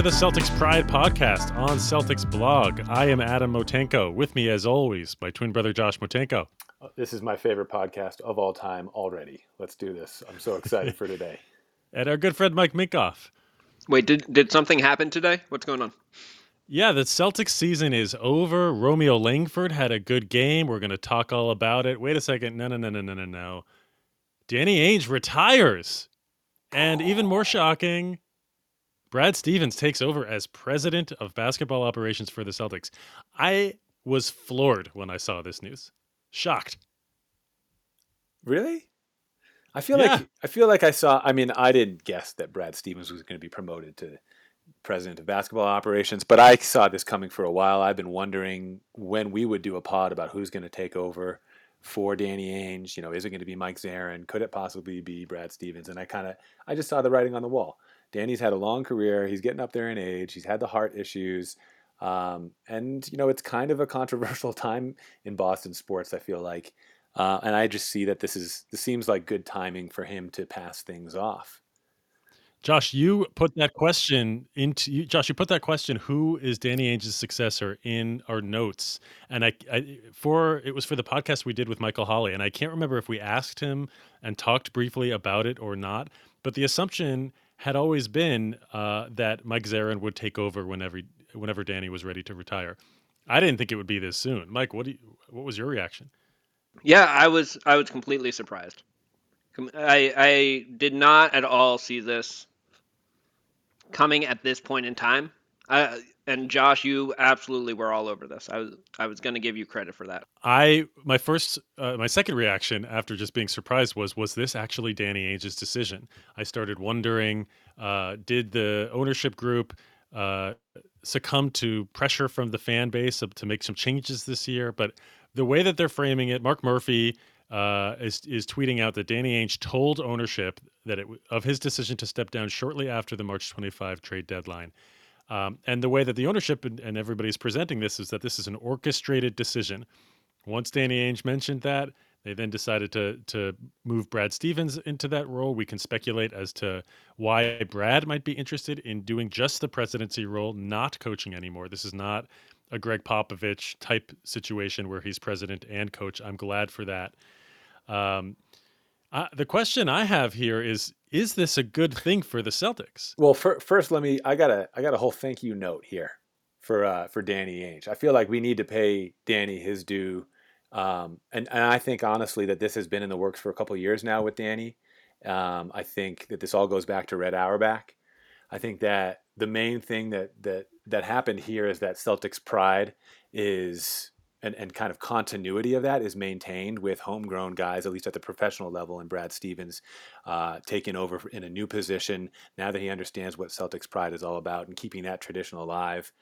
Welcome to the Celtics Pride podcast on Celtics blog. I am Adam Motenko. With me, as always, my twin brother Josh Motenko. This is my favorite podcast of all time already. Let's do this. I'm so excited for today. And our good friend Mike Minkoff. Wait, did did something happen today? What's going on? Yeah, the Celtics season is over. Romeo Langford had a good game. We're going to talk all about it. Wait a second. No, no, no, no, no, no, no. Danny Ainge retires. And even more shocking, Brad Stevens takes over as president of basketball operations for the Celtics. I was floored when I saw this news. Shocked. Really? I feel Yeah. like I feel like I saw. I mean, I didn't guess that Brad Stevens was going to be promoted to president of basketball operations, but I saw this coming for a while. I've been wondering when we would do a pod about who's going to take over for Danny Ainge. You know, is it going to be Mike Zarren? Could it possibly be Brad Stevens? And I kind of, I just saw the writing on the wall. Danny's had a long career. He's getting up there in age. He's had the heart issues. Um, and you know, it's kind of a controversial time in Boston sports. I feel like, uh, and I just see that this is this seems like good timing for him to pass things off. Josh, you put that question into you, Josh. You put that question: Who is Danny Ainge's successor? In our notes, and I, I, for it was for the podcast we did with Michael Holley, and I can't remember if we asked him and talked briefly about it or not. But the assumption had always been uh, that Mike Zarren would take over whenever whenever Danny was ready to retire. I didn't think it would be this soon. Mike, what do you, what was your reaction? Yeah, I was I was completely surprised. I I did not at all see this coming at this point in time. And Josh, you absolutely were all over this. I was I was going to give you credit for that. I my first uh, my second reaction after just being surprised was was this actually Danny Ainge's decision? I started wondering uh, did the ownership group uh, succumb to pressure from the fan base to make some changes this year? But the way that they're framing it, Mark Murphy uh, is is tweeting out that Danny Ainge told ownership that it of his decision to step down shortly after the March 25 trade deadline. Um, and the way that the ownership and, and everybody's presenting this is that this is an orchestrated decision. Once Danny Ainge mentioned that, they then decided to to move Brad Stevens into that role. We can speculate as to why Brad might be interested in doing just the presidency role, not coaching anymore. This is not a Gregg Popovich type situation where he's president and coach. I'm glad for that. Um, the question I have here is: Is this a good thing for the Celtics? Well, fir- first, let me. I got a I got a whole thank you note here for uh, for Danny Ainge. I feel like we need to pay Danny his due, um, and and I think honestly that this has been in the works for a couple years now with Danny. Um, I think that this all goes back to Red Auerbach. I think that the main thing that that that happened here is that Celtics pride is and, and kind of continuity of that is maintained with homegrown guys, at least at the professional level, and Brad Stevens uh, taking over in a new position now that he understands what Celtics pride is all about and keeping that tradition alive.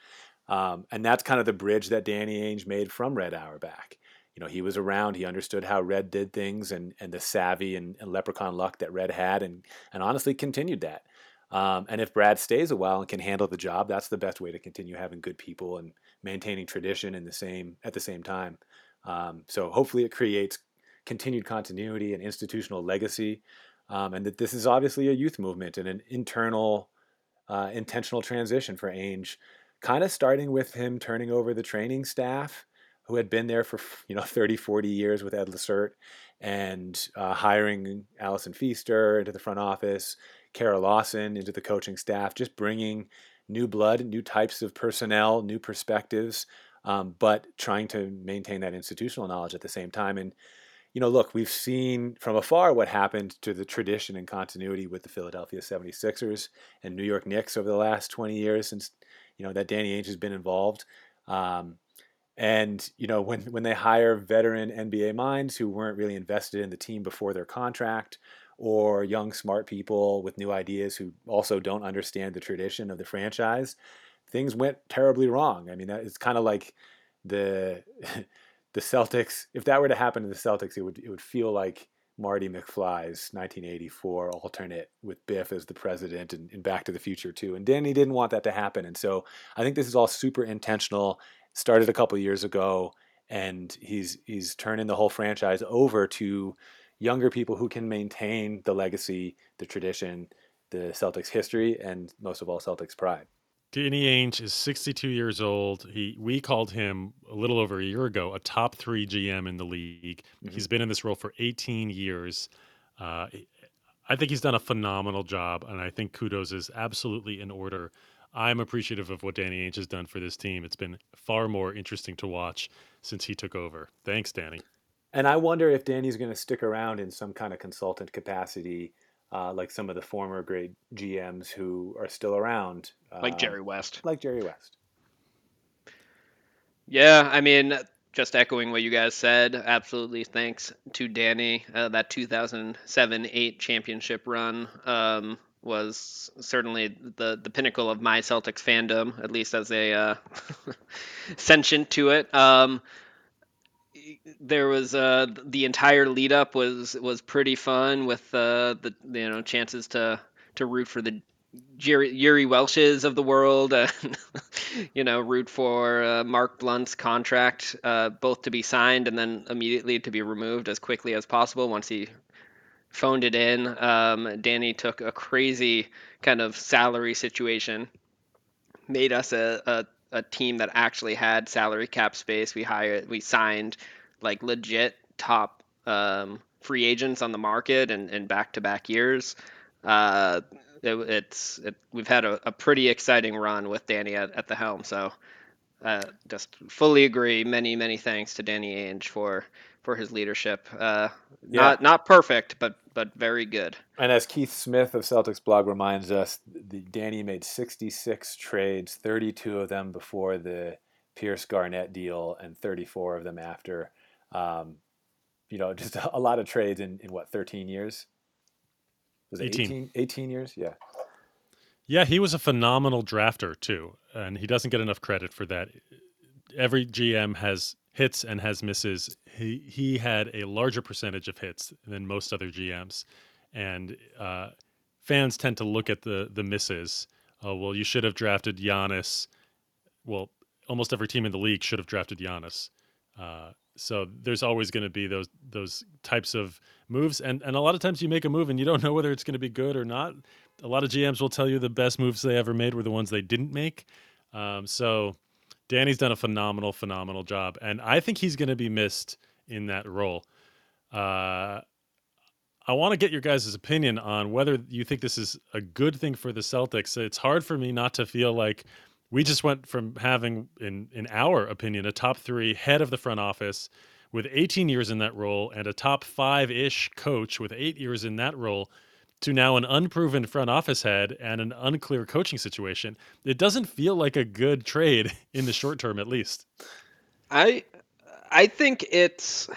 Um, and that's kind of the bridge that Danny Ainge made from Red Auerbach. You know, he was around, he understood how Red did things and, and the savvy and, and leprechaun luck that Red had, and, and honestly continued that. Um, and if Brad stays a while and can handle the job, that's the best way to continue having good people and maintaining tradition in the same at the same time. Um, so hopefully, it creates continued continuity and institutional legacy, um, and that this is obviously a youth movement and an internal, uh, intentional transition for Ainge, kind of starting with him turning over the training staff who had been there for you know 30 40 years with Ed Lacerte and uh, hiring Allison Feaster into the front office Kara Lawson into the coaching staff, just bringing new blood, new types of personnel, new perspectives, um, but trying to maintain that institutional knowledge at the same time. And, you know, look, we've seen from afar what happened to the tradition and continuity with the Philadelphia 76ers and New York Knicks over the last 20 years since, you know, that Danny Ainge has been involved. Um, and you know when when they hire veteran NBA minds who weren't really invested in the team before their contract, or young smart people with new ideas who also don't understand the tradition of the franchise, things went terribly wrong. I mean, that it's kind of like the the Celtics. If that were to happen to the Celtics, it would it would feel like Marty McFly's 1984 alternate with Biff as the president and, and Back to the Future too. And Danny didn't want that to happen, and so I think this is all super intentional. Started a couple years ago, and he's he's turning the whole franchise over to younger people who can maintain the legacy, the tradition, the Celtics history and most of all Celtics pride. Danny Ainge is 62 years old. He we called him a little over a year ago a top three GM in the league. Mm-hmm. He's been in this role for 18 years. Uh, I think he's done a phenomenal job, and I think kudos is absolutely in order. I'm appreciative of what Danny Ainge has done for this team. It's been far more interesting to watch since he took over. Thanks, Danny. And I wonder if Danny's going to stick around in some kind of consultant capacity, uh, like some of the former great GMs who are still around, uh, like Jerry West. Like Jerry West. Yeah, I mean, just echoing what you guys said, absolutely thanks to Danny. Uh, that 2007 8 championship run um, was certainly the, the pinnacle of my Celtics fandom, at least as a uh, sentient to it. Um, there was uh, the entire lead up was was pretty fun with uh, the you know chances to to root for the Jerry, Jiri Welsch's of the world, and you know, root for uh, Mark Blount's contract uh, both to be signed and then immediately to be removed as quickly as possible once he phoned it in. Um, Danny took a crazy kind of salary situation, made us a, a, a team that actually had salary cap space. We hired, we signed like legit top um, free agents on the market and, and back-to-back years. Uh, it, it's it, we've had a, a, pretty exciting run with Danny at, at the helm. So uh, just fully agree. Many many thanks to Danny Ainge for for his leadership. Uh, yeah. Not not perfect, but but very good. And as Keith Smith of Celtics blog reminds us, the, Danny made 66 trades, 32 of them before the Pierce Garnett deal, and 34 of them after. Um, you know, just a lot of trades in, in what 13 years. Was 18. 18, 18 years? Yeah. Yeah, he was a phenomenal drafter too, and he doesn't get enough credit for that. Every GM has hits and has misses. He he had a larger percentage of hits than most other GMs, and uh, fans tend to look at the the misses. Oh well, you should have drafted Giannis. Well, almost every team in the league should have drafted Giannis. Uh, so there's always going to be those those types of moves, and and a lot of times you make a move and you don't know whether it's going to be good or not. A lot of GMs will tell you the best moves they ever made were the ones they didn't make. Um, so Danny's done a phenomenal, phenomenal job, and I think he's going to be missed in that role. Uh, I want to get your guys' opinion on whether you think this is a good thing for the Celtics. It's hard for me not to feel like we just went from having, in in our opinion, a top three head of the front office with 18 years in that role and a top five ish coach with eight years in that role to now an unproven front office head and an unclear coaching situation. It doesn't feel like a good trade in the short term, at least. I I think it's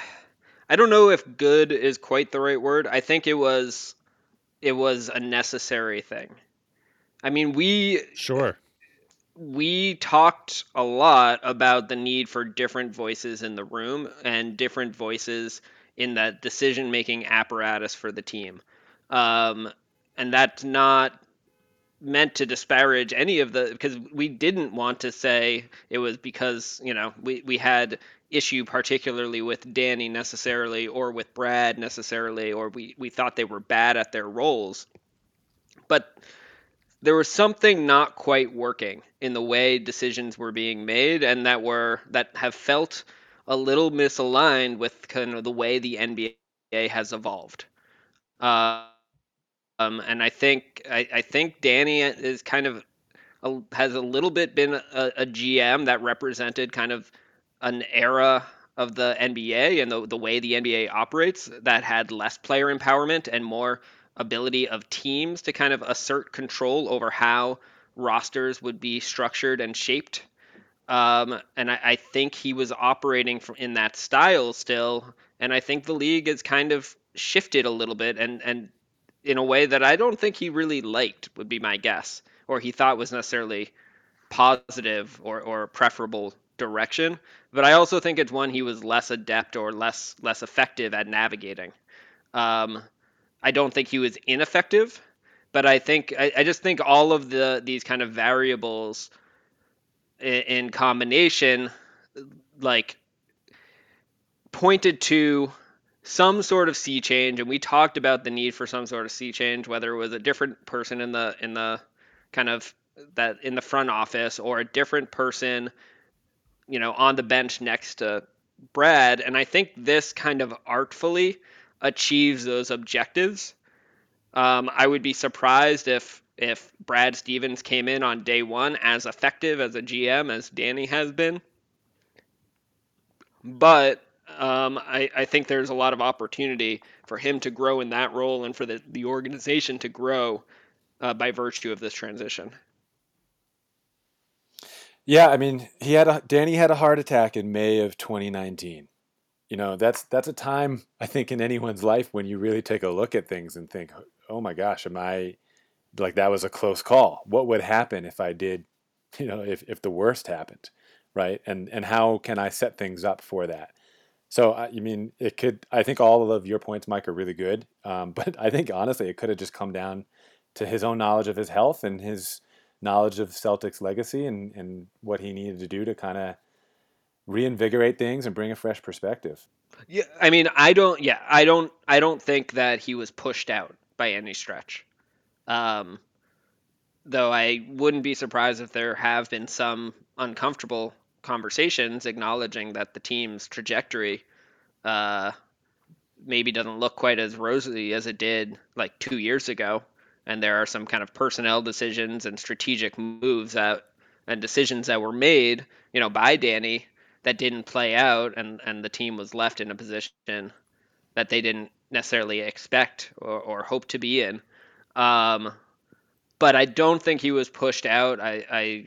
I don't know if good is quite the right word. I think it was it was a necessary thing. I mean, we sure we talked a lot about the need for different voices in the room and different voices in that decision making apparatus for the team. Um, and that's not meant to disparage any of the because we didn't want to say it was because you know we, we had issue particularly with Danny necessarily or with Brad necessarily or we, we thought they were bad at their roles. But there was something not quite working in the way decisions were being made and that were that have felt a little misaligned with kind of the way the NBA has evolved. Uh, um, and I think I, I, think Danny is kind of a, has a little bit been a, a, GM that represented kind of an era of the NBA and the, the way the NBA operates that had less player empowerment and more ability of teams to kind of assert control over how rosters would be structured and shaped. Um, and I, I, think he was operating from, in that style still. And I think the league has kind of shifted a little bit and, and in a way that I don't think he really liked, would be my guess, or he thought was necessarily positive or, or preferable direction. But I also think it's one he was less adept or less less effective at navigating. Um, I don't think he was ineffective, but I think I, I just think all of the these kind of variables in, in combination, like pointed to some sort of sea change, and we talked about the need for some sort of sea change, whether it was a different person in the in the kind of that in the front office or a different person, you know, on the bench next to Brad. And I think this kind of artfully achieves those objectives. Um, I would be surprised if if Brad Stevens came in on day one as effective as a GM as Danny has been. But um, I, I, think there's a lot of opportunity for him to grow in that role and for the, the organization to grow uh, by virtue of this transition. Yeah, I mean, he had a Danny had a heart attack in May of 2019. You know, that's that's a time I think in anyone's life when you really take a look at things and think, "Oh my gosh, am I like that was a close call. What would happen if I did, you know, if if the worst happened?" Right? And and how can I set things up for that? So I mean, it could. I think all of your points, Mike, are really good. Um, but I think honestly, it could have just come down to his own knowledge of his health and his knowledge of Celtics legacy and and what he needed to do to kind of reinvigorate things and bring a fresh perspective. Yeah, I mean, I don't. Yeah, I don't. I don't think that he was pushed out by any stretch. Um, though I wouldn't be surprised if there have been some uncomfortable conversations acknowledging that the team's trajectory uh, maybe doesn't look quite as rosy as it did like two years ago. And there are some kind of personnel decisions and strategic moves that and decisions that were made, you know, by Danny that didn't play out, and and the team was left in a position that they didn't necessarily expect or, or hope to be in. Um, but I don't think he was pushed out. I, I,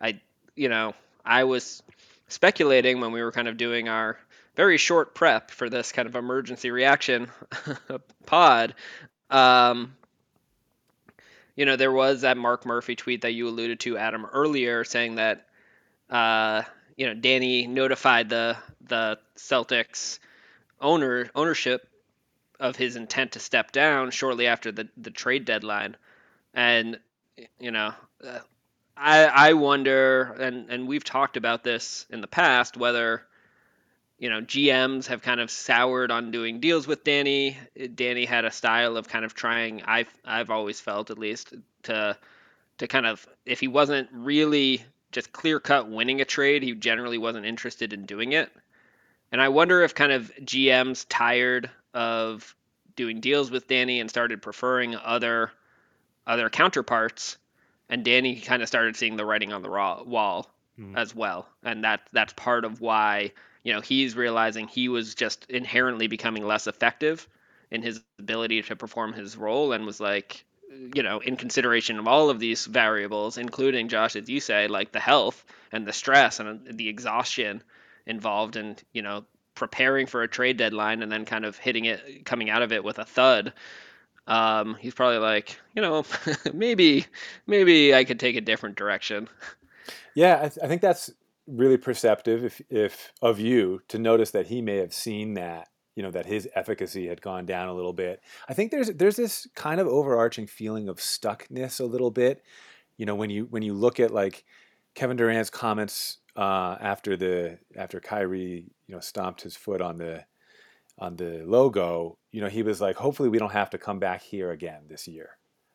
I, you know, I was speculating when we were kind of doing our very short prep for this kind of emergency reaction pod. Um, you know, there was that Mark Murphy tweet that you alluded to, Adam, earlier, saying that, uh, you know, Danny notified the the Celtics owner ownership of his intent to step down shortly after the the trade deadline, and you know, uh, I I wonder, and and we've talked about this in the past, whether you know GMs have kind of soured on doing deals with Danny. Danny had a style of kind of trying. I've I've always felt at least to to kind of if he wasn't really just clear cut winning a trade, he generally wasn't interested in doing it. And I wonder if kind of GMs tired of doing deals with Danny and started preferring other other counterparts and Danny kind of started seeing the writing on the raw, wall mm. as well, and that that's part of why you know he's realizing he was just inherently becoming less effective in his ability to perform his role, and was like, you know, in consideration of all of these variables, including Josh, as you say, like the health and the stress and the exhaustion involved in you know preparing for a trade deadline and then kind of hitting it, coming out of it with a thud um, he's probably like, you know, maybe maybe I could take a different direction. Yeah, I, th- I think that's really perceptive if if of you to notice that he may have seen that you know that his efficacy had gone down a little bit. I think there's there's this kind of overarching feeling of stuckness a little bit. You know, when you when you look at like Kevin Durant's comments uh, after the after Kyrie you know stomped his foot on the on the logo, you know, he was like, hopefully we don't have to come back here again this year.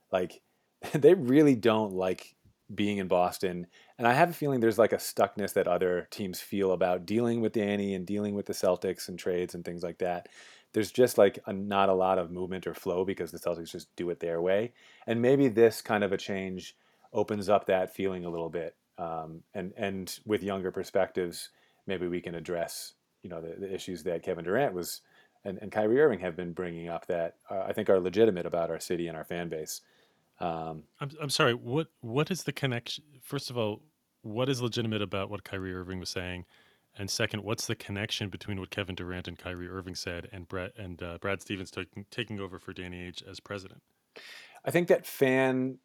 Like, they really don't like being in Boston. And I have a feeling there's like a stuckness that other teams feel about dealing with Danny and dealing with the Celtics and trades and things like that. There's just like a, not a lot of movement or flow because the Celtics just do it their way. And maybe this kind of a change opens up that feeling a little bit. Um, and and with younger perspectives, maybe we can address you know the, the issues that Kevin Durant was and, and Kyrie Irving have been bringing up that uh, I think are legitimate about our city and our fan base. Um, I'm, I'm sorry. What what is the connection? First of all, what is legitimate about what Kyrie Irving was saying? And second, what's the connection between what Kevin Durant and Kyrie Irving said and Brett and uh, Brad Stevens taking taking over for Danny Ainge as president? I think that fan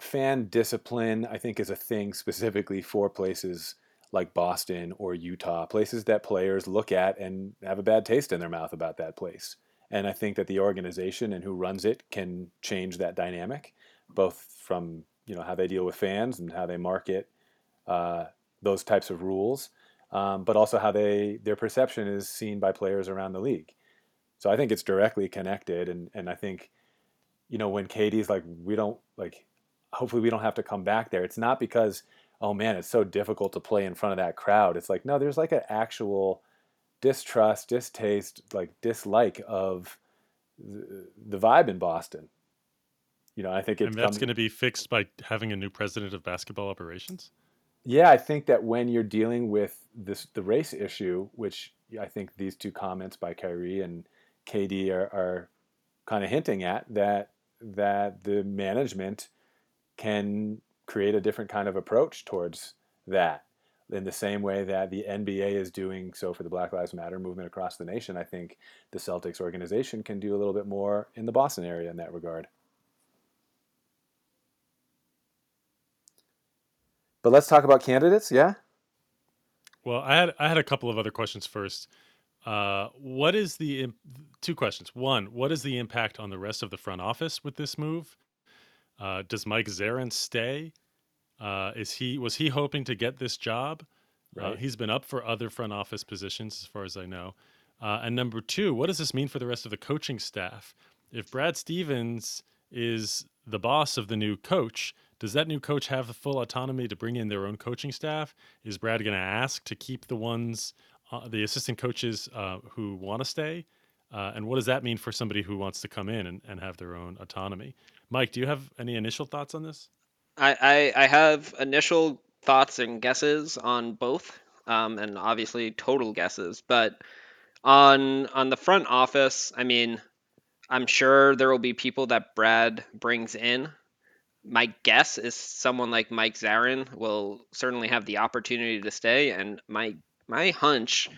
fan discipline, I think, is a thing specifically for places like Boston or Utah, places that players look at and have a bad taste in their mouth about that place. And I think that the organization and who runs it can change that dynamic, both from you know how they deal with fans and how they market uh, those types of rules, um, but also how they their perception is seen by players around the league. So I think it's directly connected, and and I think, you know, when Katie's like, we don't like, hopefully we don't have to come back there. It's not because oh man, it's so difficult to play in front of that crowd. It's like no, there's like an actual distrust, distaste, like dislike of the, the vibe in Boston. You know, I think it's and that's going to be fixed by having a new president of basketball operations. Yeah, I think that when you're dealing with this the race issue, which I think these two comments by Kyrie and KD are, are kind of hinting at that that the management can create a different kind of approach towards that in the same way that the NBA is doing so for the Black Lives Matter movement across the nation, I think the Celtics organization can do a little bit more in the Boston area in that regard. But let's talk about candidates, yeah? Well, I had I had a couple of other questions first. Uh, what is the two questions? One, what is the impact on the rest of the front office with this move? Uh, does Mike Zarren stay? Uh, is he was he hoping to get this job? Uh, right. Uh, he's been up for other front office positions, as far as I know. Uh, and number two, what does this mean for the rest of the coaching staff? If Brad Stevens is the boss of the new coach, does that new coach have the full autonomy to bring in their own coaching staff? Is Brad going to ask to keep the ones, uh, the assistant coaches uh, who want to stay? Uh, and what does that mean for somebody who wants to come in and, and have their own autonomy? Mike, do you have any initial thoughts on this? I, I, I have initial thoughts and guesses on both, um, and obviously total guesses. But on on the front office, I mean, I'm sure there will be people that Brad brings in. My guess is someone like Mike Zarren will certainly have the opportunity to stay, and my my hunch,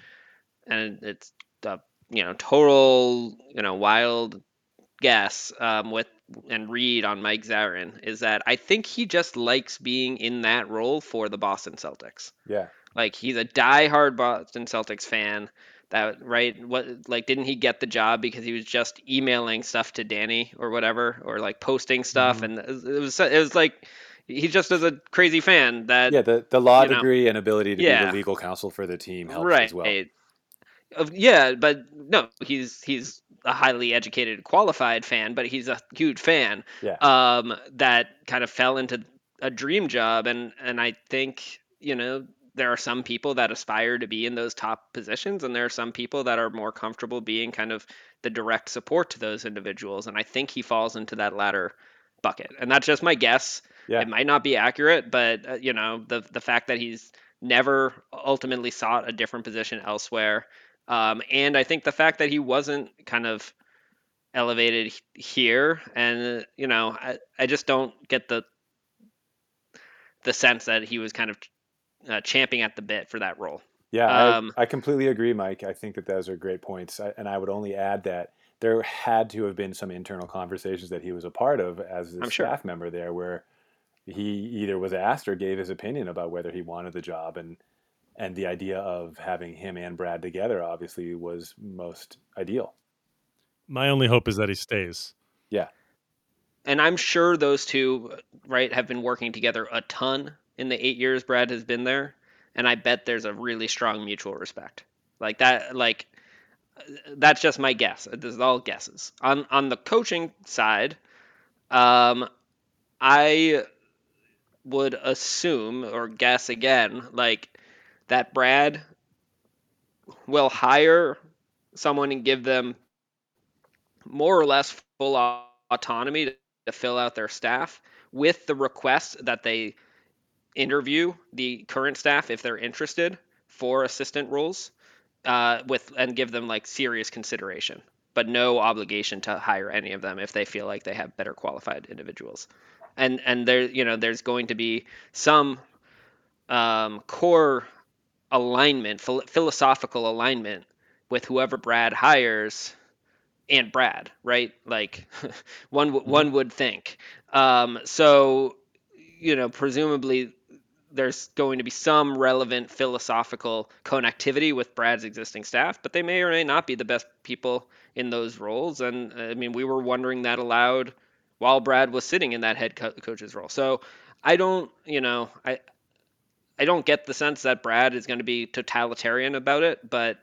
and it's the you know total you know wild guess um, with and read on Mike Zarren is that I think he just likes being in that role for the Boston Celtics. Yeah. Like he's a die-hard Boston Celtics fan. That right? What like didn't he get the job because he was just emailing stuff to Danny or whatever, or like posting stuff, mm-hmm. and it was it was like he just is a crazy fan that yeah the, the law degree know, and ability to yeah. be the legal counsel for the team helps right. as well yeah, but no, he's he's a highly educated, qualified fan, but he's a huge fan. Yeah. Um, that kind of fell into a dream job, and and I think you know there are some people that aspire to be in those top positions, and there are some people that are more comfortable being kind of the direct support to those individuals, and I think he falls into that latter bucket, and that's just my guess. Yeah. It might not be accurate, but uh, you know the the fact that he's never ultimately sought a different position elsewhere um, and I think the fact that he wasn't kind of elevated here, and you know, I, I just don't get the the sense that he was kind of uh, champing at the bit for that role. Yeah, um, I, I, completely agree, Mike. I think that those are great points, I, and I would only add that there had to have been some internal conversations that he was a part of as a I'm staff sure. member there, where he either was asked or gave his opinion about whether he wanted the job, and and the idea of having him and Brad together obviously was most ideal. My only hope is that he stays. Yeah. And I'm sure those two, right, have been working together a ton in the eight years Brad has been there. And I bet there's a really strong mutual respect. Like that, like, that's just my guess. This is all guesses. On on the coaching side, um, I would assume or guess again, like that Brad will hire someone and give them more or less full autonomy to, to fill out their staff with the request that they interview the current staff if they're interested for assistant roles uh, with and give them like serious consideration but no obligation to hire any of them if they feel like they have better qualified individuals and and there you know there's going to be some um, core alignment, philosophical alignment with whoever Brad hires and Brad, right? Like one mm-hmm. one would think. Um, so you know, presumably there's going to be some relevant philosophical connectivity with Brad's existing staff, but they may or may not be the best people in those roles. And uh, I mean, we were wondering that aloud while Brad was sitting in that head co- coach's role. So I don't, you know, I I don't get the sense that Brad is going to be totalitarian about it, but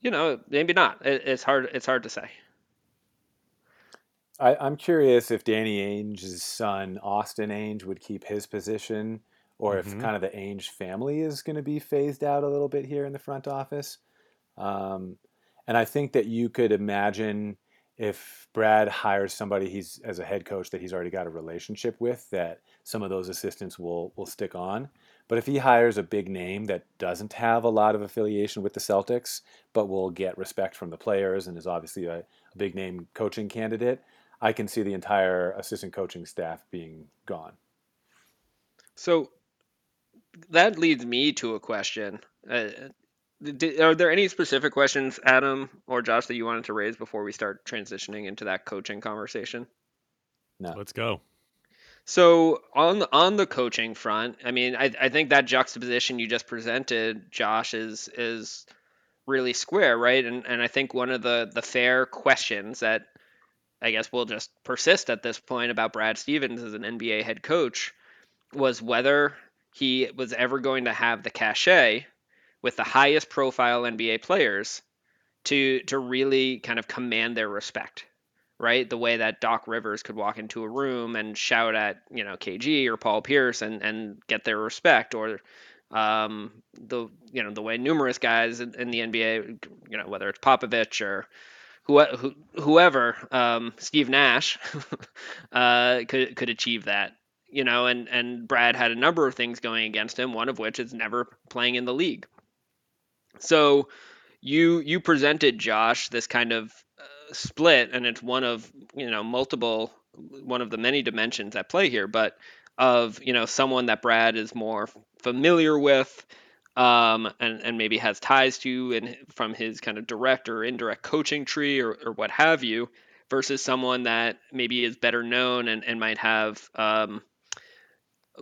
you know, maybe not. It, it's hard. It's hard to say. I, I'm curious if Danny Ainge's son Austin Ainge would keep his position, or if hmm kind of the Ainge family is going to be phased out a little bit here in the front office. Um, and I think that you could imagine if Brad hires somebody he's as a head coach that he's already got a relationship with, that some of those assistants will will stick on. But if he hires a big name that doesn't have a lot of affiliation with the Celtics, but will get respect from the players and is obviously a, a big name coaching candidate, I can see the entire assistant coaching staff being gone. So that leads me to a question. Uh, d are there any specific questions, Adam or Josh, that you wanted to raise before we start transitioning into that coaching conversation? No. Let's go. So on the, on the coaching front, I mean, I, I think that juxtaposition you just presented, Josh, is is really square, right? And and I think one of the the fair questions that I guess will just persist at this point about Brad Stevens as an NBA head coach was whether he was ever going to have the cachet with the highest profile NBA players to to really kind of command their respect, right? The way that Doc Rivers could walk into a room and shout at, you know, KG or Paul Pierce and and get their respect or um, the you know the way numerous guys in, in the NBA, you know whether it's Popovich or who, who whoever um, Steve Nash uh, could could achieve that. You know, and and Brad had a number of things going against him. One of which is never playing in the league. So you you presented Josh this kind of uh, split, and it's one of you know multiple one of the many dimensions at play here, but of you know someone that Brad is more familiar with um, and and maybe has ties to and from his kind of direct or indirect coaching tree or, or what have you, versus someone that maybe is better known and, and might have um,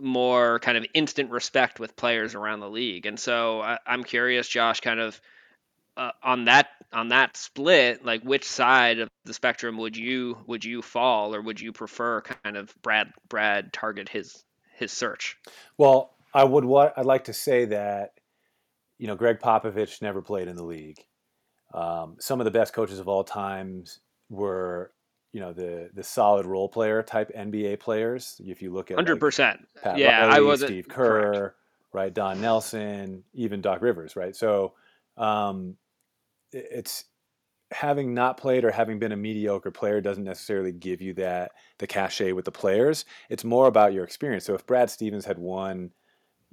more kind of instant respect with players around the league. And so I, I'm curious, Josh, kind of uh, on that on that split, like which side of the spectrum would you would you fall, or would you prefer kind of Brad Brad target his his search? Well, I would what I'd like to say that you know Gregg Popovich never played in the league. Um, some of the best coaches of all times were you know the the solid role player type NBA players. If you look at Hundred like percent. Yeah, I wasn't Steve correct. Kerr, right? Don Nelson, even Doc Rivers, right? So um, it's having not played or having been a mediocre player doesn't necessarily give you that the cachet with the players. It's more about your experience. So if Brad Stevens had won,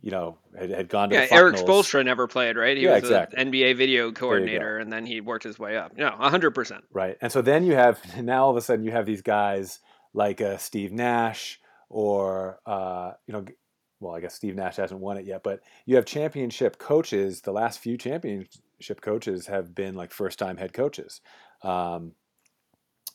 you know, had, had gone to Yeah, Erik finals, Spoelstra never played, right? He Yeah, was exactly. an NBA video there you go. coordinator, and then he worked his way up. No, hundred percent. Right. And so then you have now all of a sudden you have these guys like uh, Steve Nash or uh, you know, well, I guess Steve Nash hasn't won it yet, but you have championship coaches. The last few championship coaches have been like first time head coaches. Um,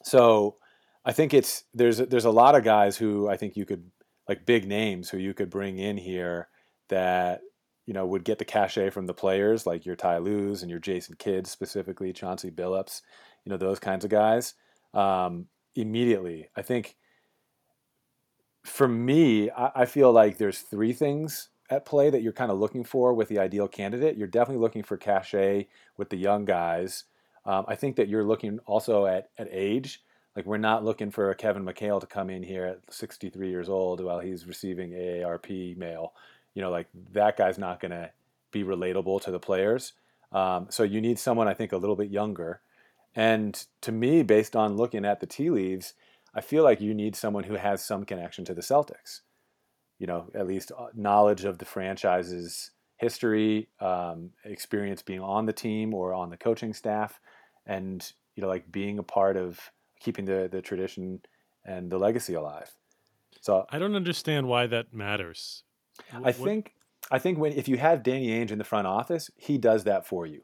so I think it's there's there's a lot of guys who I think you could like big names who you could bring in here that you know would get the cachet from the players like your Ty Lue's and your Jason Kidd specifically Chauncey Billups, you know those kinds of guys um, immediately. I think for me, I, I feel like there's three things at play that you're kind of looking for with the ideal candidate. You're definitely looking for cachet with the young guys. Um, I think that you're looking also at, at age. Like we're not looking for a Kevin McHale to come in here at 63 years old while he's receiving AARP mail. You know, like that guy's not going to be relatable to the players. Um, so you need someone I think a little bit younger. And to me, based on looking at the tea leaves, I feel like you need someone who has some connection to the Celtics. You know, at least uh, knowledge of the franchise's history, um, experience being on the team or on the coaching staff, and you know, like being a part of keeping the the tradition and the legacy alive. So I don't understand why that matters. I think I think when if you have Danny Ainge in the front office, he does that for you.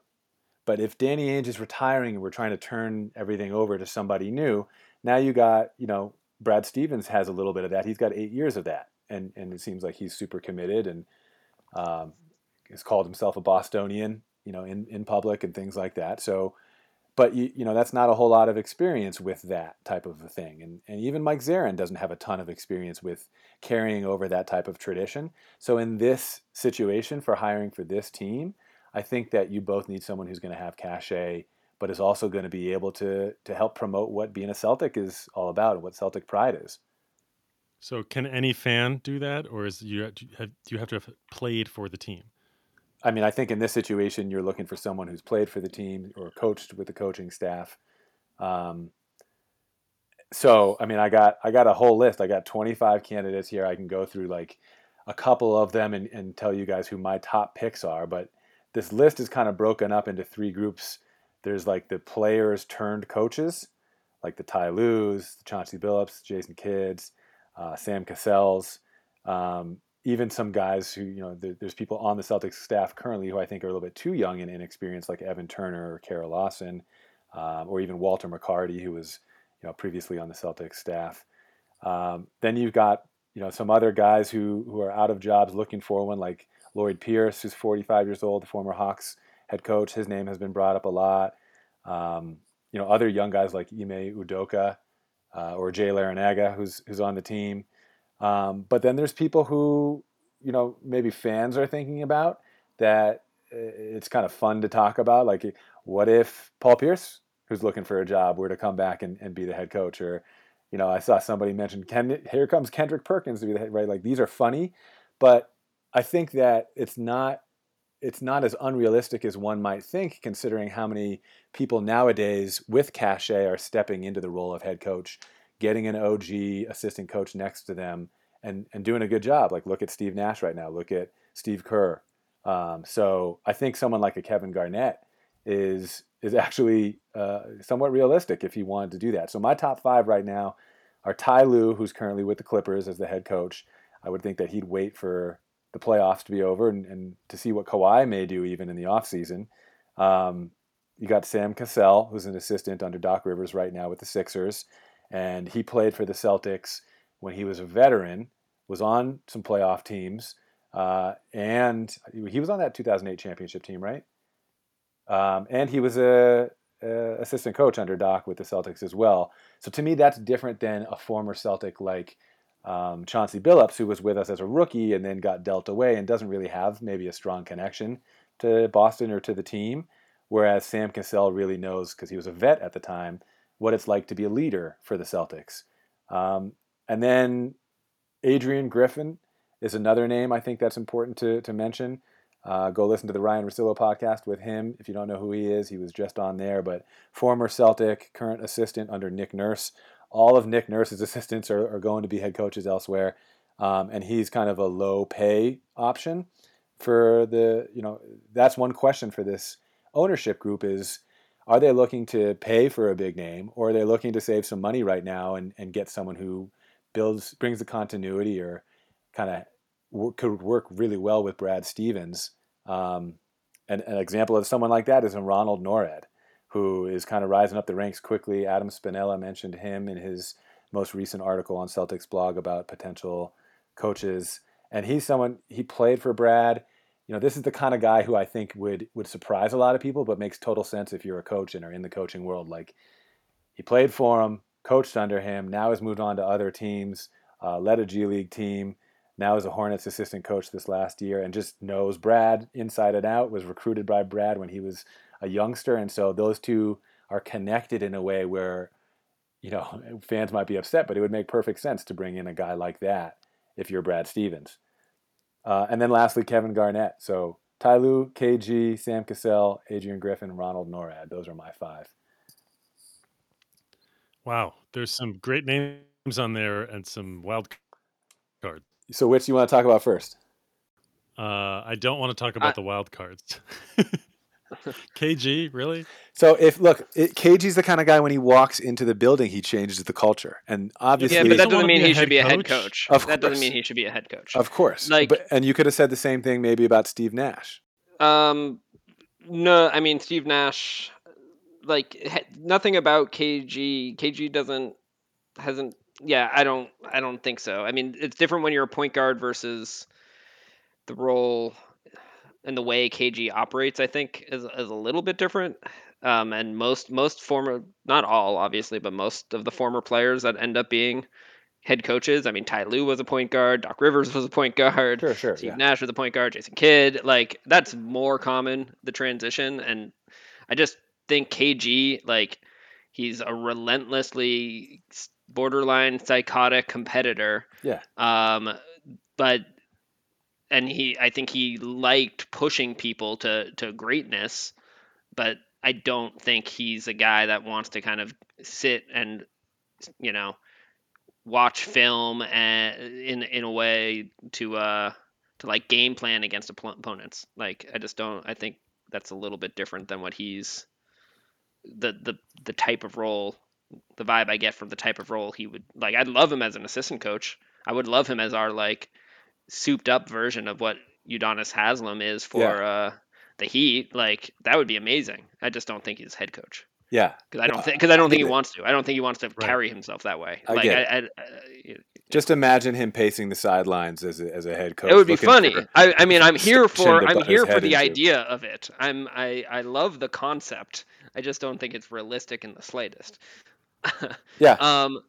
But if Danny Ainge is retiring and we're trying to turn everything over to somebody new, now you got you know Brad Stevens has a little bit of that. He's got eight years of that, and and it seems like he's super committed and um, has called himself a Bostonian, you know, in in public and things like that. So. But you, you know that's not a whole lot of experience with that type of a thing, and and even Mike Zarren doesn't have a ton of experience with carrying over that type of tradition. So in this situation for hiring for this team, I think that you both need someone who's going to have cachet, but is also going to be able to to help promote what being a Celtic is all about and what Celtic pride is. So, can any fan do that, or is you do you have, do you have to have played for the team? I mean, I think in this situation, you're looking for someone who's played for the team or coached with the coaching staff. Um, so, I mean, I got I got a whole list. I got 25 candidates here. I can go through like a couple of them and, and tell you guys who my top picks are. But this list is kind of broken up into three groups. There's like the players turned coaches, like the Ty Lues, the Chauncey Billups, Jason Kidds, uh, Sam Cassells. Um, even some guys who you know there, there's people on the Celtics staff currently who I think are a little bit too young and inexperienced, like Evan Turner or Kara Lawson, um, or even Walter McCarty, who was you know previously on the Celtics staff. Um, then you've got you know some other guys who who are out of jobs looking for one, like Lloyd Pierce, who's 45 years old, the former Hawks head coach. His name has been brought up a lot. Um, you know other young guys like Ime Udoka uh, or Jay Larranaga, who's who's on the team. Um, but then there's people who, you know, maybe fans are thinking about that uh, it's kind of fun to talk about. Like, what if Paul Pierce, who's looking for a job, were to come back and, and be the head coach? Or, you know, I saw somebody mention, Ken, here comes Kendrick Perkins to be the head, right? Like, these are funny, but I think that it's not it's not as unrealistic as one might think, considering how many people nowadays with cachet are stepping into the role of head coach getting an OG assistant coach next to them and, and doing a good job. Like look at Steve Nash right now. Look at Steve Kerr. Um, so I think someone like a Kevin Garnett is is actually uh, somewhat realistic if he wanted to do that. So my top five right now are Ty Lue, who's currently with the Clippers as the head coach. I would think that he'd wait for the playoffs to be over and, and to see what Kawhi may do even in the offseason. Um, you got Sam Cassell, who's an assistant under Doc Rivers right now with the Sixers and he played for the Celtics when he was a veteran, was on some playoff teams, uh, and he was on that 2008 championship team, right? Um, and he was a, a, assistant coach under Doc with the Celtics as well. So to me, that's different than a former Celtic like um, Chauncey Billups, who was with us as a rookie and then got dealt away and doesn't really have maybe a strong connection to Boston or to the team. Whereas Sam Cassell really knows because he was a vet at the time what it's like to be a leader for the Celtics. Um, and then Adrian Griffin is another name I think that's important to, to mention. Uh, go listen to the Ryan Russillo podcast with him. If you don't know who he is, he was just on there, but former Celtic, current assistant under Nick Nurse. All of Nick Nurse's assistants are, are going to be head coaches elsewhere. Um, and he's kind of a low pay option for the, you know, that's one question for this ownership group is are they looking to pay for a big name or are they looking to save some money right now and, and get someone who builds brings the continuity or kind of could work really well with Brad Stevens? Um, and an example of someone like that is Ronald Nored who is kind of rising up the ranks quickly. Adam Spinella mentioned him in his most recent article on Celtics blog about potential coaches. And he's someone he played for Brad you know, this is the kind of guy who I think would would surprise a lot of people, but makes total sense if you're a coach and are in the coaching world. Like he played for him, coached under him, now has moved on to other teams, uh, led a G League team, now is a Hornets assistant coach this last year, and just knows Brad inside and out. Was recruited by Brad when he was a youngster, and so those two are connected in a way where, you know, fans might be upset, but it would make perfect sense to bring in a guy like that if you're Brad Stevens. Uh, and then lastly, Kevin Garnett. So Ty Lue, KG, Sam Cassell, Adrian Griffin, Ronald Nored. Those are my five. Wow, there's some great names on there and some wild cards. So which do you want to talk about first? Uh, I don't want to talk about I, the wild cards. KG, really? So if look, it, KG's the kind of guy when he walks into the building, he changes the culture, and obviously, yeah, but that doesn't mean he should be a head coach. Of that doesn't mean he should be a head coach. Of course, like, but, and you could have said the same thing maybe about Steve Nash. Um, no, I mean Steve Nash, like nothing about KG. KG doesn't hasn't. Yeah, I don't. I don't think so. I mean, it's different when you're a point guard versus the role and the way KG operates, I think, is, is a little bit different. Um, and most most former, not all obviously, but most of the former players that end up being head coaches. I mean, Ty Lue was a point guard, Doc Rivers was a point guard, Sure, sure. Steve Yeah. Nash was a point guard, Jason Kidd. Like that's more common the transition, and I just think KG like he's a relentlessly borderline psychotic competitor. Yeah. Um, but and he I think he liked pushing people to to greatness, but I don't think he's a guy that wants to kind of sit and you know watch film and in in a way to uh to like game plan against opponents. Like I just don't I think that's a little bit different than what he's the the the type of role the vibe I get from the type of role he would like I'd love him as an assistant coach. I would love him as our like souped up version of what Udonis Haslem is for Yeah. uh the Heat. Like that would be amazing. I just don't think he's head coach Yeah. because I don't think because I don't think he wants to. I don't think he wants to Right. carry himself that way. I like get I, I, I, Just imagine him pacing the sidelines as a, as a head coach. it would be funny. for- I, I mean, I'm here for I'm here for the into. idea of it. I'm I I love the concept. I just don't think it's realistic in the slightest. Yeah. Um,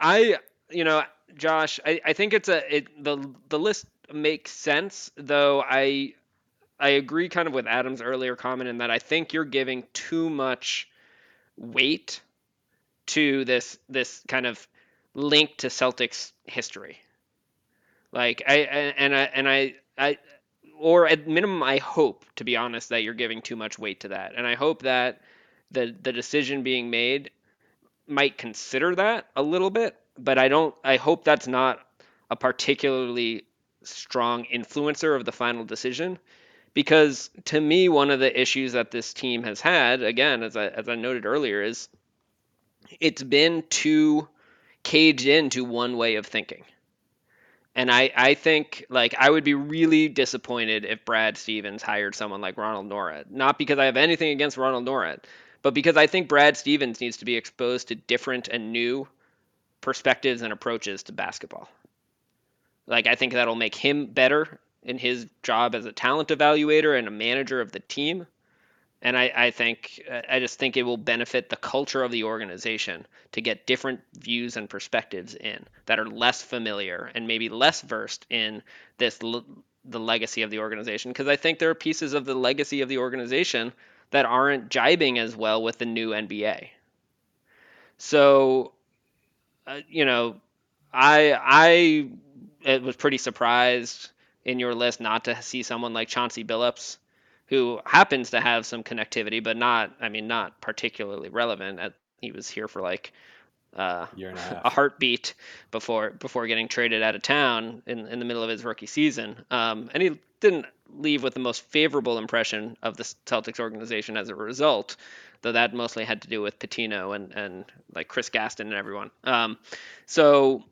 I you know, Josh, I, I think it's a it the the list makes sense though. I I agree kind of with Adam's earlier comment in that I think you're giving too much weight to this this kind of link to Celtics history. Like I and I and I I or at minimum I hope to be honest that you're giving too much weight to that. And I hope that the the decision being made might consider that a little bit, but I don't I hope that's not a particularly strong influencer of the final decision because to me one of the issues that this team has had again as I as I noted earlier is it's been too caged into one way of thinking. And I, I think like I would be really disappointed if Brad Stevens hired someone like Ronald Nored. Not because I have anything against Ronald Nored, but because I think Brad Stevens needs to be exposed to different and new perspectives and approaches to basketball. Like I think that'll make him better in his job as a talent evaluator and a manager of the team. And I, I think I just think it will benefit the culture of the organization to get different views and perspectives in that are less familiar and maybe less versed in this the legacy of the organization because I think there are pieces of the legacy of the organization that aren't jibing as well with the new NBA. So, you know, I I it was pretty surprised in your list not to see someone like Chauncey Billups, who happens to have some connectivity, but not I mean not particularly relevant. At, he was here for like uh, a a heartbeat before before getting traded out of town in, in the middle of his rookie season. Um, and he didn't leave with the most favorable impression of the Celtics organization as a result, though that mostly had to do with Pitino and, and like Chris Gaston and everyone. Um, so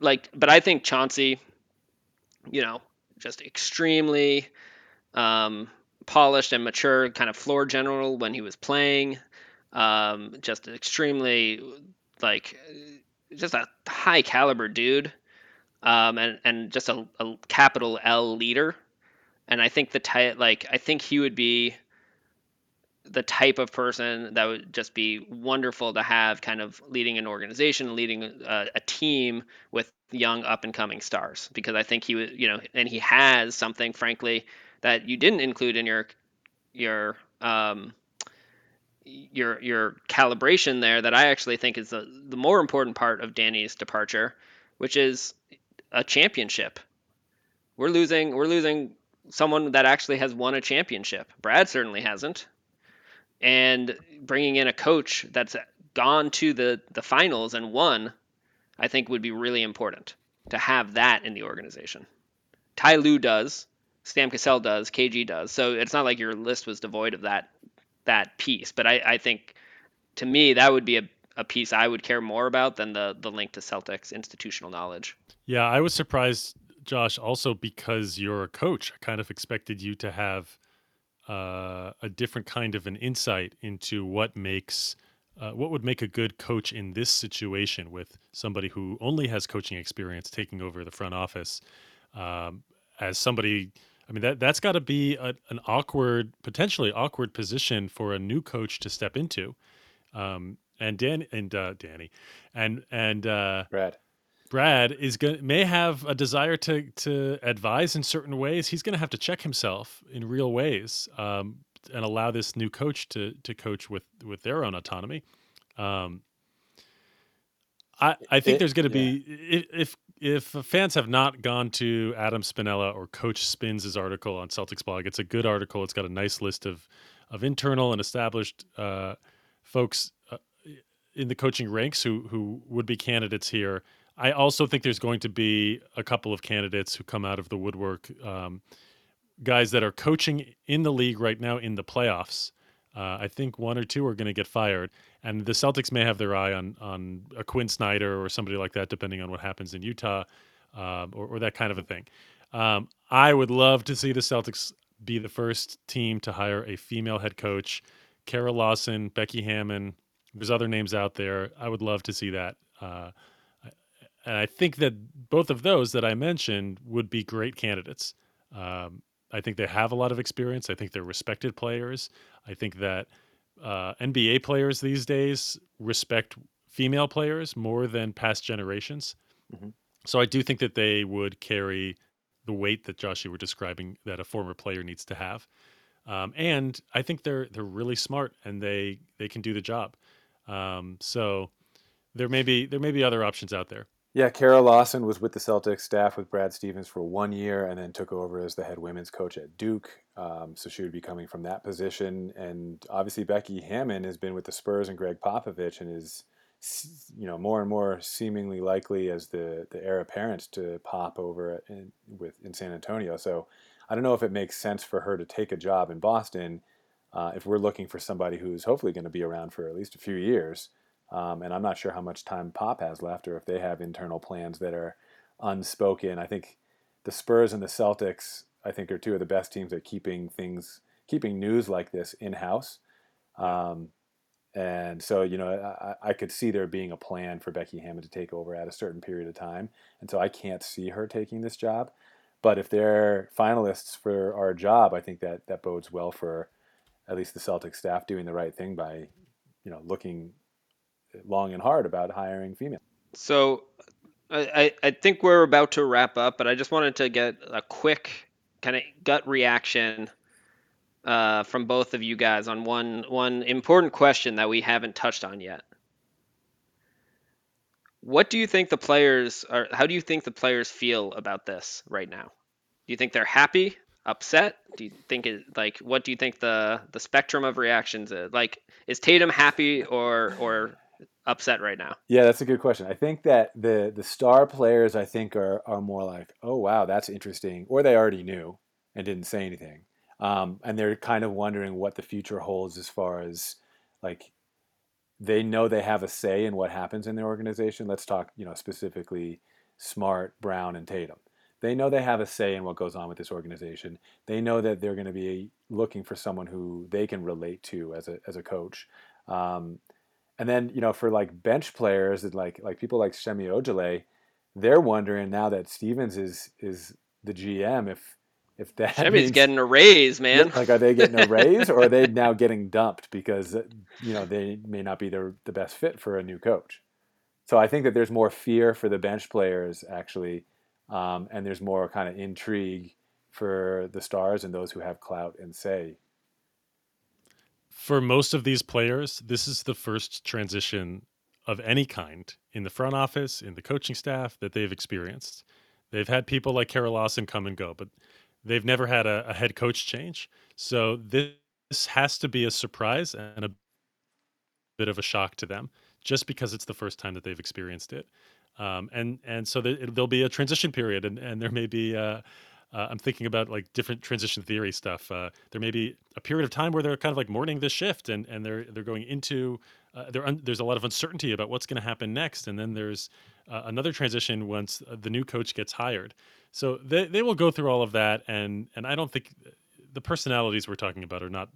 like, but I think Chauncey, you know, just extremely um, polished and mature, kind of floor general when he was playing. Um, just extremely like just a high caliber dude, um, and and just a, a capital L leader. And I think the type, like I think he would be the type of person that would just be wonderful to have kind of leading an organization leading a, a team with young up and coming stars because i think he would you know and he has something frankly that you didn't include in your your um your your calibration there that i actually think is the, the more important part of danny's departure which is a championship. We're losing we're losing someone that actually has won a championship. Brad certainly hasn't and bringing in a coach that's gone to the the finals and won, I think would be really important to have that in the organization. Ty Lue does, Sam Cassell does, KG does. So it's not like your list was devoid of that that piece. But I, I think to me that would be a, a piece I would care more about than the the link to Celtics institutional knowledge. Yeah, I was surprised, Josh, also because you're a coach. I kind of expected you to have uh, a different kind of an insight into what makes uh, what would make a good coach in this situation with somebody who only has coaching experience taking over the front office. Um, as somebody, I mean that that's got to be a, an awkward, potentially awkward position for a new coach to step into. Um, and Dan and uh, Danny, and and uh, Brad. Brad is going may have a desire to to advise in certain ways. He's going to have to check himself in real ways um, and allow this new coach to to coach with with their own autonomy. Um, I I think It- there's going to yeah. be if if fans have not gone to Adam Spinella or Coach Spins' article on Celtics blog, it's a good article. It's got a nice list of of internal and established uh, folks uh, in the coaching ranks who who would be candidates here. I also think there's going to be a couple of candidates who come out of the woodwork, um, guys that are coaching in the league right now in the playoffs. Uh, I think one or two are going to get fired, and the Celtics may have their eye on on a Quinn Snyder or somebody like that, depending on what happens in Utah, um, or, or that kind of a thing. Um, I would love to see the Celtics be the first team to hire a female head coach. Kara Lawson, Becky Hammon. There's other names out there. I would love to see that. Uh, and I think that both of those that I mentioned would be great candidates. Um, I think they have a lot of experience. I think they're respected players. I think that uh, NBA players these days respect female players more than past generations. Mhm. So I do think that they would carry the weight that Josh you were describing that a former player needs to have. Um, and I think they're they're really smart and they they can do the job. Um, so there may be there may be other options out there. Yeah, Kara Lawson was with the Celtics staff with Brad Stevens for one year and then took over as the head women's coach at Duke. Um, so she would be coming from that position. And obviously, Becky Hammon has been with the Spurs and Gregg Popovich and is, you know, more and more seemingly likely as the, the heir apparent to pop over in, with, in San Antonio. So I don't know if it makes sense for her to take a job in Boston uh, if we're looking for somebody who's hopefully going to be around for at least a few years. Um, and I'm not sure how much time Pop has left, or if they have internal plans that are unspoken. I think the Spurs and the Celtics, I think, are two of the best teams at keeping things, keeping news like this in house. Um, and so, you know, I, I could see there being a plan for Becky Hammon to take over at a certain period of time. And so I can't see her taking this job. But if they're finalists for our job, I think that that bodes well for at least the Celtic staff doing the right thing by, you know, looking long and hard about hiring female. So I, I I think we're about to wrap up, but I just wanted to get a quick kind of gut reaction uh, from both of you guys on one one important question that we haven't touched on yet. What do you think the players are? How do you think the players feel about this right now? Do you think they're happy, upset? Do you think it like what do you think the the spectrum of reactions is? Like, is Tatum happy or or upset right now? Yeah, that's a good question. I think that the the star players I think are are more like, oh wow, that's interesting, or they already knew and didn't say anything, um, and they're kind of wondering what the future holds as far as like they know they have a say in what happens in their organization. Let's talk, you know, specifically Smart, Brown, and Tatum. They know they have a say in what goes on with this organization. They know that they're going to be looking for someone who they can relate to as a as a coach. Um, and then you know for like bench players and like like people like Semi Ojeleye, they're wondering now that Stevens is is the GM if if that Chevy's means, getting a raise, man. like are they getting a raise or are they now getting dumped because uh, you know they may not be the the best fit for a new coach. So I think that there's more fear for the bench players actually, um, and there's more kind of intrigue for the stars and those who have clout and say. For most of these players, this is the first transition of any kind in the front office, in the coaching staff that they've experienced. They've had people like Kara Lawson come and go, but they've never had a, a head coach change. So this has to be a surprise and a bit of a shock to them, just because it's the first time that they've experienced it. Um, and and so there, there'll be a transition period, and, and there may be. Uh, uh, I'm thinking about like different transition theory stuff. Uh, there may be a period of time where they're kind of like mourning this shift, and and they're they're going into uh, there un- there's a lot of uncertainty about what's going to happen next, and then there's uh, another transition once uh, the new coach gets hired. So they they will go through all of that, and and I don't think the personalities we're talking about are not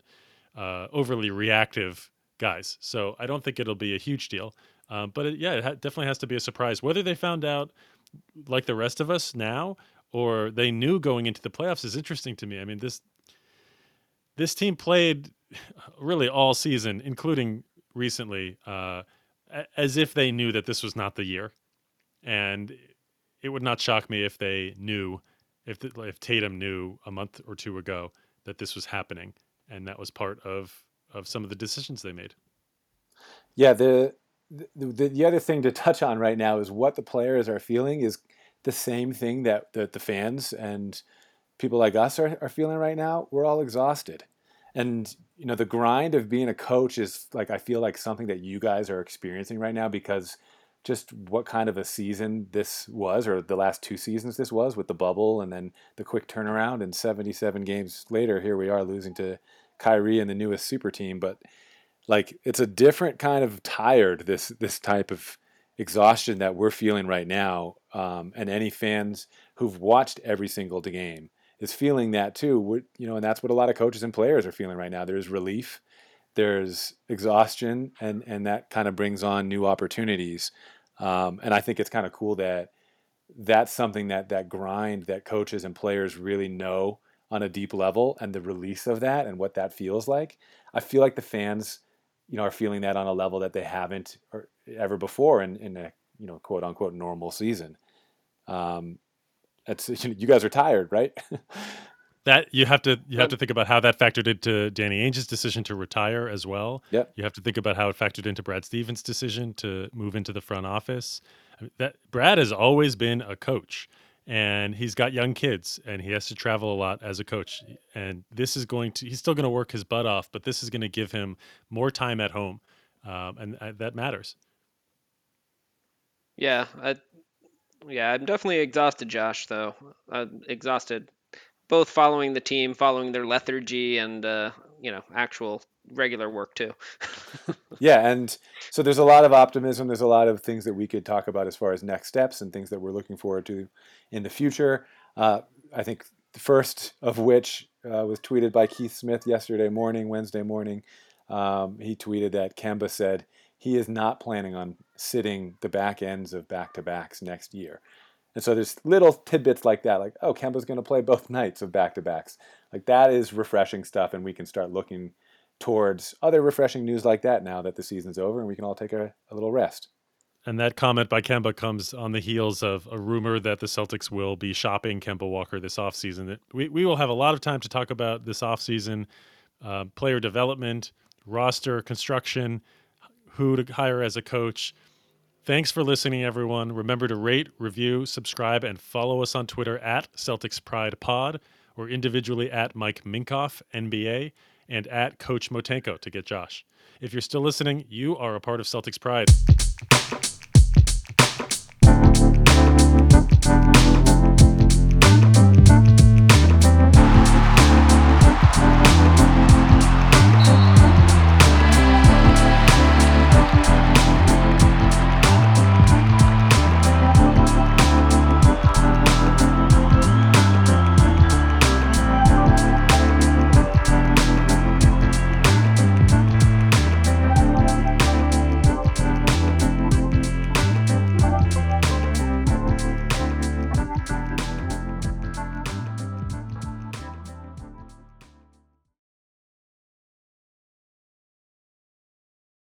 uh, overly reactive guys. So I don't think it'll be a huge deal. But it, yeah, it ha- definitely has to be a surprise. Whether they found out like the rest of us now, or they knew going into the playoffs, is interesting to me. I mean this this team played really all season, including recently, uh, as if they knew that this was not the year, and it would not shock me if they knew, if the, if Tatum knew a month or two ago that this was happening, and that was part of of some of the decisions they made. Yeah, the the, the other thing to touch on right now is what the players are feeling is the same thing that, that the fans and people like us are, are feeling right now. We're all exhausted. And you know, the grind of being a coach is like I feel like something that you guys are experiencing right now because just what kind of a season this was, or the last two seasons this was with the bubble and then the quick turnaround and 77 games later, here we are losing to Kyrie and the newest super team. But like it's a different kind of tired this this type of exhaustion that we're feeling right now um, and any fans who've watched every single game is feeling that too you know and that's what a lot of coaches and players are feeling right now. There's relief there's exhaustion and and that kind of brings on new opportunities. Um, and i think it's kind of cool that that's something that that grind that coaches and players really know on a deep level and the release of that and what that feels like. I feel like the fans you know, are feeling that on a level that they haven't or ever before in, in a, you know, quote unquote normal season. Um, it's, you guys are tired, right? that you have to you have to think about how that factored into Danny Ainge's decision to retire as well. Yep. You have to think about how it factored into Brad Stevens' decision to move into the front office. I mean, that Brad has always been a coach and he's got young kids and he has to travel a lot as a coach and this is going to he's still going to work his butt off but this is going to give him more time at home um, and uh, that matters yeah I, yeah i'm definitely exhausted josh though i'm exhausted both following the team following their lethargy and uh, you know actual regular work too. yeah, and so there's a lot of optimism. There's a lot of things that we could talk about as far as next steps and things that we're looking forward to in the future. Uh, I think the first of which uh, was tweeted by Keith Smith yesterday morning, Wednesday morning. Um, he tweeted that Kemba said he is not planning on sitting the back ends of back to backs next year. And so there's little tidbits like that, like, oh, Kemba's going to play both nights of back to backs. Like that is refreshing stuff, and we can start looking towards other refreshing news like that now that the season's over and we can all take a, a little rest. And that comment by Kemba comes on the heels of a rumor that the Celtics will be shopping Kemba Walker this offseason. We, we will have a lot of time to talk about this offseason uh, player development, roster construction, who to hire as a coach. Thanks for listening, everyone. Remember to rate, review, subscribe, and follow us on Twitter at Celtics Pride Pod or individually at Mike Minkoff, NBA and at Coach Motenko to get Josh. If you're still listening, you are a part of Celtics Pride.